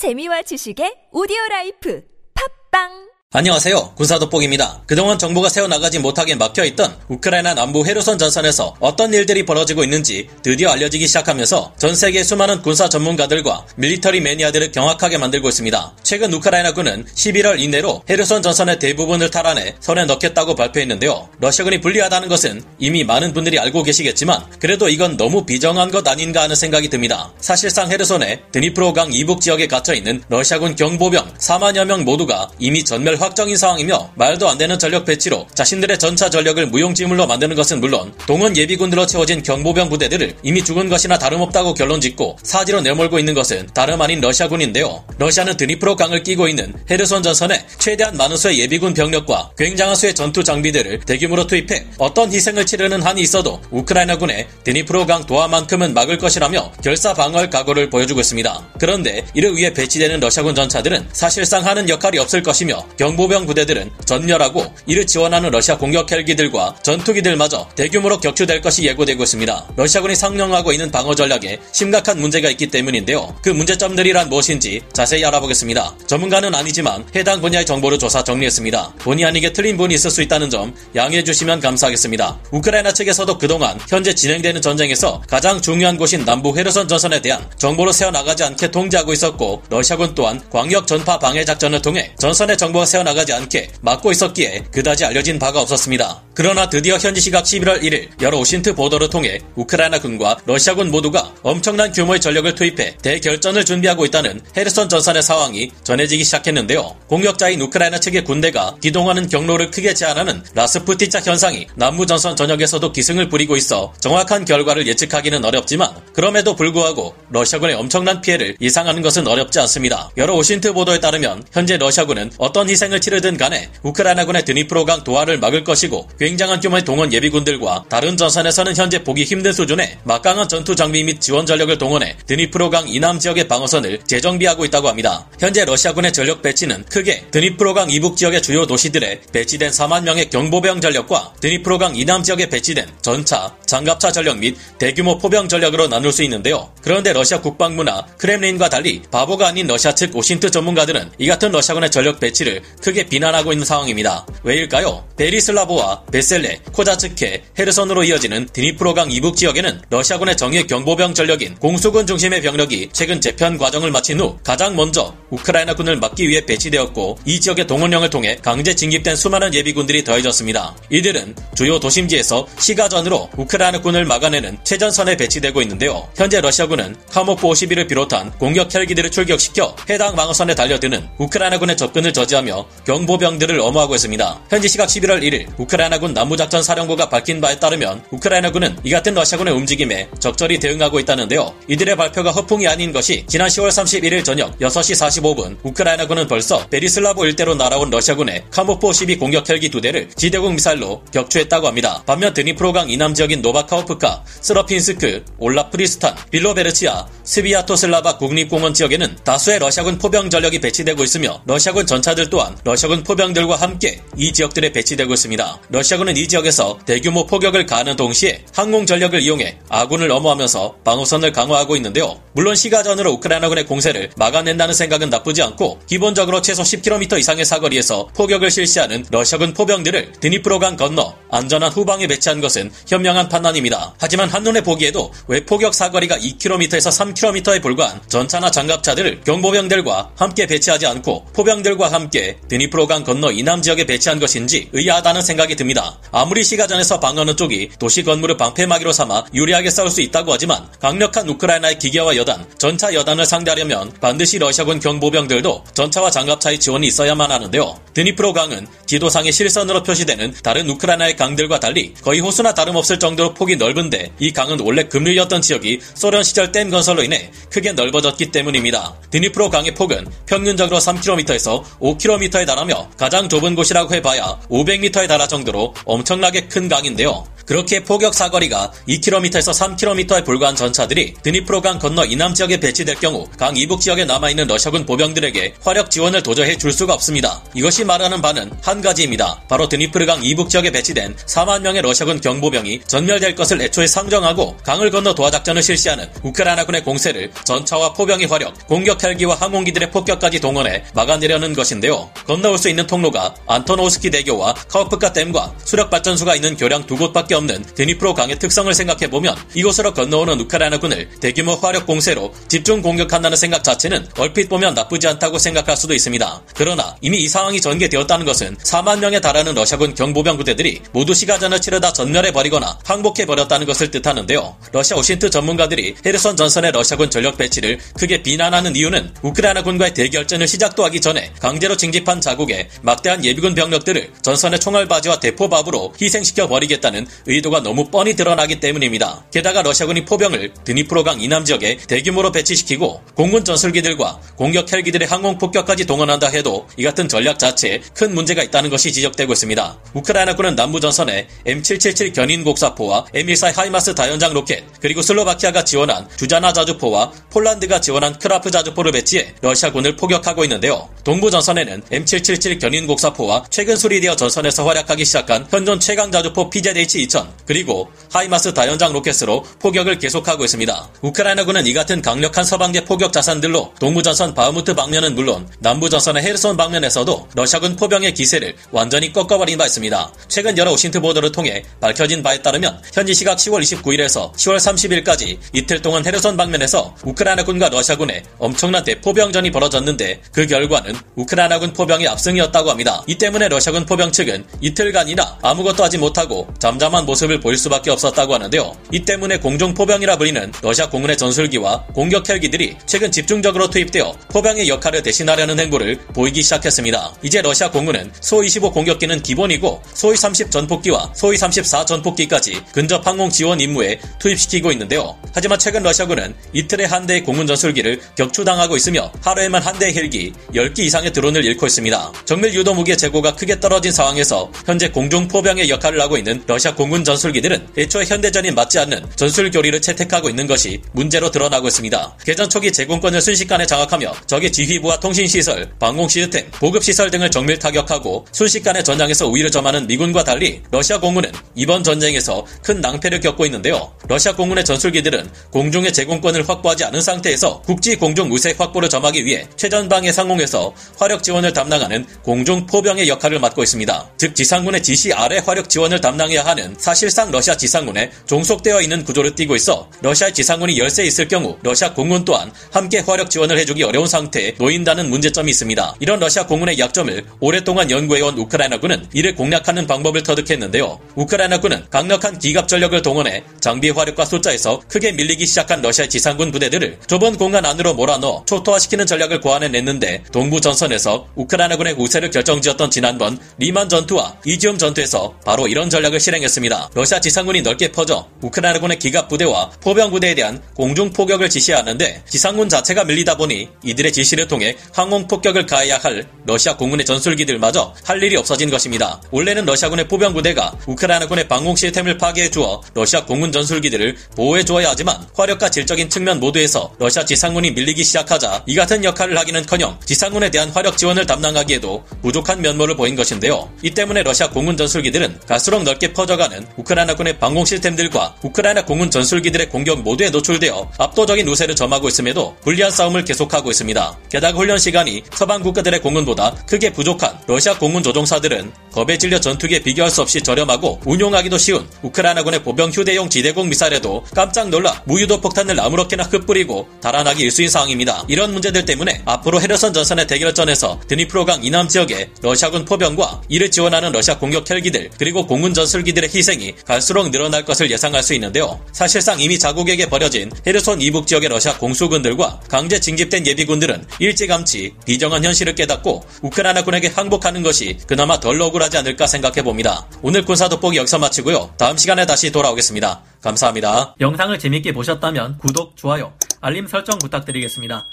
재미와 지식의 오디오 라이프. 팝빵 안녕하세요. 군사돋보기입니다. 그동안 정부가 새어나가지 못하게 막혀있던 우크라이나 남부 헤르손 전선에서 어떤 일들이 벌어지고 있는지 드디어 알려지기 시작하면서 전 세계 수많은 군사 전문가들과 밀리터리 매니아들을 경악하게 만들고 있습니다. 최근 우크라이나군은 11월 이내로 헤르손 전선의 대부분을 탈환해 선에 넣겠다고 발표했는데요. 러시아군이 불리하다는 것은 이미 많은 분들이 알고 계시겠지만 그래도 이건 너무 비정한 것 아닌가 하는 생각이 듭니다. 사실상 헤르손의 드니프로강 이북 지역에 갇혀있는 러시아군 경보병 4만여 명 모두가 이미 전멸 확정인 상황이며 말도 안 되는 전력 배치로 자신들의 전차 전력을 무용지물로 만드는 것은 물론 동원 예비군들로 채워진 경보병 부대들을 이미 죽은 것이나 다름없다고 결론짓고 사지로 내몰고 있는 것은 다름 아닌 러시아군인데요. 러시아는 드니프로 강을 끼고 있는 헤르손 전선에 최대한 많은 수의 예비군 병력과 굉장한 수의 전투 장비들을 대규모로 투입해 어떤 희생을 치르는 한이 있어도 우크라이나군의 드니프로 강 도하만큼은 막을 것이라며 결사 방어할 각오를 보여주고 있습니다. 그런데 이를 위해 배치되는 러시아군 전차들은 사실상 하는 역할이 없을 것이며 경 보병 부대들은 전멸하고 이를 지원하는 러시아 공격 헬기들과 전투기들마저 대규모로 격추될 것이 예고되고 있습니다. 러시아군이 상용하고 있는 방어 전략에 심각한 문제가 있기 때문인데요. 그 문제점들이란 무엇인지 자세히 알아보겠습니다. 전문가는 아니지만 해당 분야의 정보를 조사 정리했습니다. 본의 아니게 틀린 분이 있을 수 있다는 점 양해해 주시면 감사하겠습니다. 우크라이나 측에서도 그동안 현재 진행되는 전쟁에서 가장 중요한 곳인 남부 헤르손 전선에 대한 정보를 새어나가지 않게 통제하고 있었고 러시아군 또한 광역 전파 방해 작전을 통해 전선의 정보가 새어 나가지 않게 막고 있었기에 그다지 알려진 바가 없었습니다. 그러나 드디어 현지 시각 11월 1일 여러 OSINT 보도를 통해 우크라이나 군과 러시아군 모두가 엄청난 규모의 전력을 투입해 대결전을 준비하고 있다는 헤르손 전선의 상황이 전해지기 시작했는데요. 공격자인 우크라이나 측의 군대가 기동하는 경로를 크게 제한하는 라스푸티차 현상이 남부 전선 전역에서도 기승을 부리고 있어 정확한 결과를 예측하기는 어렵지만 그럼에도 불구하고 러시아군의 엄청난 피해를 예상하는 것은 어렵지 않습니다. 여러 OSINT 보도에 따르면 현재 러시아군은 어떤 희생 을 치르든 간에 우크라이나군의 드니프로강 도하를 막을 것이고 굉장한 규모의 동원 예비군들과 다른 전선에서는 현재 보기 힘든 수준의 막강한 전투 장비 및 지원 전력을 동원해 드니프로강 이남 지역의 방어선을 재정비하고 있다고 합니다. 현재 러시아군의 전력 배치는 크게 드니프로강 이북 지역의 주요 도시들에 배치된 4만 명의 경보병 전력과 드니프로강 이남 지역에 배치된 전차, 장갑차 전력 및 대규모 포병 전력으로 나눌 수 있는데요. 그런데 러시아 국방부나 크렘린과 달리 바보가 아닌 러시아 측 OSINT 전문가들은 이 같은 러시아군의 전력 배치를 크게 비난하고 있는 상황입니다. 왜일까요? 베리슬라보와 베셀레, 코자츠케, 헤르손으로 이어지는 드니프로강 이북 지역에는 러시아군의 정예 경보병 전력인 공수군 중심의 병력이 최근 재편 과정을 마친 후 가장 먼저 우크라이나군을 막기 위해 배치되었고 이 지역의 동원령을 통해 강제 징집된 수많은 예비군들이 더해졌습니다. 이들은 주요 도심지에서 시가전으로 우크라이나군을 막아내는 최전선에 배치되고 있는데요. 현재 러시아군은 카모프 51을 비롯한 공격 헬기들을 출격시켜 해당 방어선에 달려드는 우크라이나군의 접근을 저지하며 경보병들을 엄호하고 있습니다. 현지 시각 11월 1일 우크라이나군 남부작전 사령부가 밝힌 바에 따르면 우크라이나군은 이 같은 러시아군의 움직임에 적절히 대응하고 있다는데요. 이들의 발표가 허풍이 아닌 것이 지난 10월 31일 저녁 6시 45분 우크라이나군은 벌써 베리슬라보 일대로 날아온 러시아군의 카모프 12 공격 헬기 두 대를 지대공 미사일로 격추했다고 합니다. 반면 드니프로강 이남 지역인 노바카오프카, 스러핀스크, 올라프리스탄, 빌로베르치아, 스비아토슬라바 국립공원 지역에는 다수의 러시아군 포병 전력이 배치되고 있으며 러시아군 전차들 또한 러시아군 포병들과 함께 이 지역들에 배치되고 있습니다. 러시아군은 이 지역에서 대규모 포격을 가하는 동시에 항공 전력을 이용해 아군을 엄호하면서 방어선을 강화하고 있는데요. 물론 시가전으로 우크라이나군의 공세를 막아낸다는 생각은 나쁘지 않고 기본적으로 최소 10km 이상의 사거리에서 포격을 실시하는 러시아군 포병들을 드니프로강 건너 안전한 후방에 배치한 것은 현명한 판단입니다. 하지만 한눈에 보기에도 왜 포격 사거리가 2km에서 3km에 불과한 전차나 장갑차들을 경보병들과 함께 배치하지 않고 포병들과 함께 드니프로강 건너 이남 지역에 배치한 것인지 의아하다는 생각이 듭니다. 아무리 시가전에서 방어하는 쪽이 도시 건물을 방패막이로 삼아 유리하게 싸울 수 있다고 하지만 강력한 우크라이나의 기계와 여단, 전차 여단을 상대하려면 반드시 러시아군 경보병들도 전차와 장갑차의 지원이 있어야만 하는데요. 드니프로강은 지도상의 실선으로 표시되는 다른 우크라이나의 강들과 달리 거의 호수나 다름없을 정도로 폭이 넓은데 이 강은 원래 금밀이었던 지역이 소련 시절 댐 건설로 인해 크게 넓어졌기 때문입니다. 드니프로 강의 폭은 평균적으로 3km에서 5km에 500m에 달하며 가장 좁은 곳이라고 해봐야 500m에 달할 정도로 엄청나게 큰 강인데요. 그렇게 포격 사거리가 2km에서 3km에 불과한 전차들이 드니프로강 건너 이남 지역에 배치될 경우 강 이북 지역에 남아있는 러시아군 보병들에게 화력 지원을 도저히 줄 수가 없습니다. 이것이 말하는 바는 한 가지입니다. 바로 드니프르강 이북 지역에 배치된 4만 명의 러시아군 경보병이 전멸될 것을 애초에 상정하고 강을 건너 도하작전을 실시하는 우크라이나군의 공세를 전차와 포병의 화력, 공격 헬기와 항공기들의 폭격까지 동원해 막아내려는 것인데요. 건너올 수 있는 통로가 안토노우스키 대교와 카우프카 댐과 수력 발전소가 있는 교량 두 곳밖에 없는 드니프로 강의 특성을 생각해보면 이곳으로 건너오는 우크라이나군을 대규모 화력 공세로 집중 공격한다는 생각 자체는 얼핏 보면 나쁘지 않다고 생각할 수도 있습니다. 그러나 이미 이 상황이 전개되었다는 것은 4만 명에 달하는 러시아군 경보병 부대들이 모두 시가전을 치르다 전멸해버리거나 항복해버렸다는 것을 뜻하는데요. 러시아 OSINT 전문가들이 헤르손 전선의 러시아군 전력 배치를 크게 비난하는 이유는 우크라이나군과의 대결전을 시작도 하기 전에 강제로 징집한 자국의 막대한 예비군 병력들을 전선의 총알받이와 대포밥으로 희생시켜 버리겠다는 의도가 너무 뻔히 드러나기 때문입니다. 게다가 러시아군이 포병을 드니프로강 이남 지역에 대규모로 배치시키고 공군 전술기들과 공격 헬기들의 항공 폭격까지 동원한다 해도 이 같은 전략 자체에 큰 문제가 있다는 것이 지적되고 있습니다. 우크라이나군은 남부 전선에 M777 견인 곡사포와 M14 하이마스 다연장 로켓 그리고 슬로바키아가 지원한 주자나 자주포와 폴란드가 지원한 크라프 자주포를 배치해 러시아군을 포격하고 있는데요. 동부 전선에는 M777 견인 곡사포와 최근 수리되어 전선에서 활약하기 시작한 현존 최강 자주포 PZH-2000 그리고 하이마스 다연장 로켓으로 포격을 계속하고 있습니다. 우크라이나군은 이 같은 강력한 서방제 포격 자산들로 동부 전선 바흐무트 방면은 물론 남부 전선의 헤르손 방면에서도 러시아군 포병의 기세를 완전히 꺾어버린 바 있습니다. 최근 여러 OSINT 보도를 통해 밝혀진 바에 따르면 현지 시각 10월 29일에서 10월 30일까지 이틀 동안 헤르손 방면에서 우크라이나군과 러시아군의 엄청난 대포병전이 벌어졌는데 그 결과는 우크라이나군 포병의 압승이었다고 합니다. 이 때문에 러시아군 포병 측은 이틀간이나 아무것도 하지 못하고 잠잠한 모습을 보일 수밖에 없었다고 하는데요. 이 때문에 공중 포병이라 불리는 러시아 공군의 전술기와 공격 헬기들이 최근 집중적으로 투입되어 포병의 역할을 대신하려는 행보를 보이기 시작했습니다. 이제 러시아 공군은 소25 공격기는 기본이고 소위30 전폭기와 소위34 전폭기까지 근접 항공 지원 임무에 투입시키고 있는데요. 하지만 최근 러시아군은 이틀에 한 대의 공군 전술기를 격추당하고 있으며 하루에만 한 대의 헬기 10기 이상의 드론을 잃고 있습니다. 정밀 유도 무기의 재고가 크게 떨어진 상황에서 현재 공중 포병의 역할을 하고 있는 러시아 공군 전술기들은 애초에 현대전이 맞지 않는 전술 교리를 채택하고 있는 것이 문제로 드러나고 있습니다. 개전 초기 제공권을 순식간에 장악하며 적의 지휘부와 통신시설, 방공 시스템, 보급 시설 등을 정밀 타격하고 순식간에 전장에서 우위를 점하는 미군과 달리 러시아 공군은 이번 전쟁에서 큰 낭패를 겪고 있는데요. 러시아 공군의 전술기들은 공중의 제공권을 확보하지 않은 상태에서 국지 공중 우세 확보를 점하기 위해 최전방의 상공에서 화력 지원을 담당하는 공중 포병의 역할을 맡고 있습니다. 즉 지상군의 지시 아래 화력 지원을 담당해야 하는 사실상 러시아 지상군에 종속되어 있는 구조를 띠고 있어 러시아 지상군이 열세 있을 경우 러시아 공군 또한 함께 화력 지원을 해주기 어려운 상태에 놓인다는 문제점이 있습니다. 이런 러시아 공군의 약점을 오랫동안 연구해온 우크라이나군은 이를 공략하는 방법을 터득했는데요. 우크라이나군은 강력한 기갑 전력을 동원해 장비 화력과 숫자에서 크게 밀리기 시작한 러시아 지상군 부대들을 좁은 공간 안으로 몰아넣어 초토화시키는 전략을 고안해냈는데 동부 전선에서 우크라이나군의 우세를 결정지었던 지난번 리만 전투와 이지움 전투에서 바로 이런 전략을 실행했습니다. 러시아 지상군이 넓게 퍼져 우크라이나군의 기갑 부대와 포병 부대에 대한 공중 포격을 지시하는데 지상군 자체가 밀리다 보니 이들의 지시를 통해 항공 폭격을 가해야 할 러시아 공군의 전술기들마저 할 일이 없어진 것입니다. 원래는 러시아군의 포병 부대가 우크라이나군의 방공 시스템을 파괴해 주어 러시아 공군 전술기들을 보호해 주어야 하지만 화력과 질적인 측면 모두에서 러시아 지상군이 밀리기 시작하자 이 같은 역할을 하기는커녕 지상군에 대한 화력 지원을 담당하기에도 부족한 면모를 보인 것인데요. 이 때문에 러시아 공군 전술기들은 갈수록 넓게 퍼져가는 우크라이나군의 방공 시스템들과 우크라이나 공군 전술기들의 공격 모두에 노출되어 압도적인 우세를 점하고 있음에도 불리한 싸움을 계속하고 있습니다. 게다가 훈련 시간이 서방 국가들의 공군보다 크게 부족한 러시아 공군 조종사들은 겁에 질려 전투기에 비교할 수 없이 저렴하고 운용하기도 쉬운 우크라이나군의 보병 휴대용 지대공 미사일에도 깜짝 놀라 무유도 폭탄을 아무렇게나 흩뿌리고 달아나기 일수인 상황입니다. 이런 문제들 때문에 앞으로 헤르선 전선의 대결전에서 드니프로강 이남 지역의 러시아군 포병과 이를 지원하는 러시아 공격 헬기들 그리고 공군 전술기들의 희생이 갈수록 늘어날 것을 예상할 수 있는데요. 사실상 이미 자국에게 버려진 헤르손 이북 지역의 러시아 공수군들과 강제 징집된 예비군들은 일찌감치 비정한 현실을 깨닫고 우크라이나군에게 항복하는 것이 그나마 덜 억울하지 않을까 생각해 봅니다. 오늘 군사 돋보기 여기서 마치고요. 다음 시간에 다시 돌아오겠습니다. 감사합니다. 영상을 재밌게 보셨다면 구독, 좋아요, 알림 설정 부탁드리겠습니다.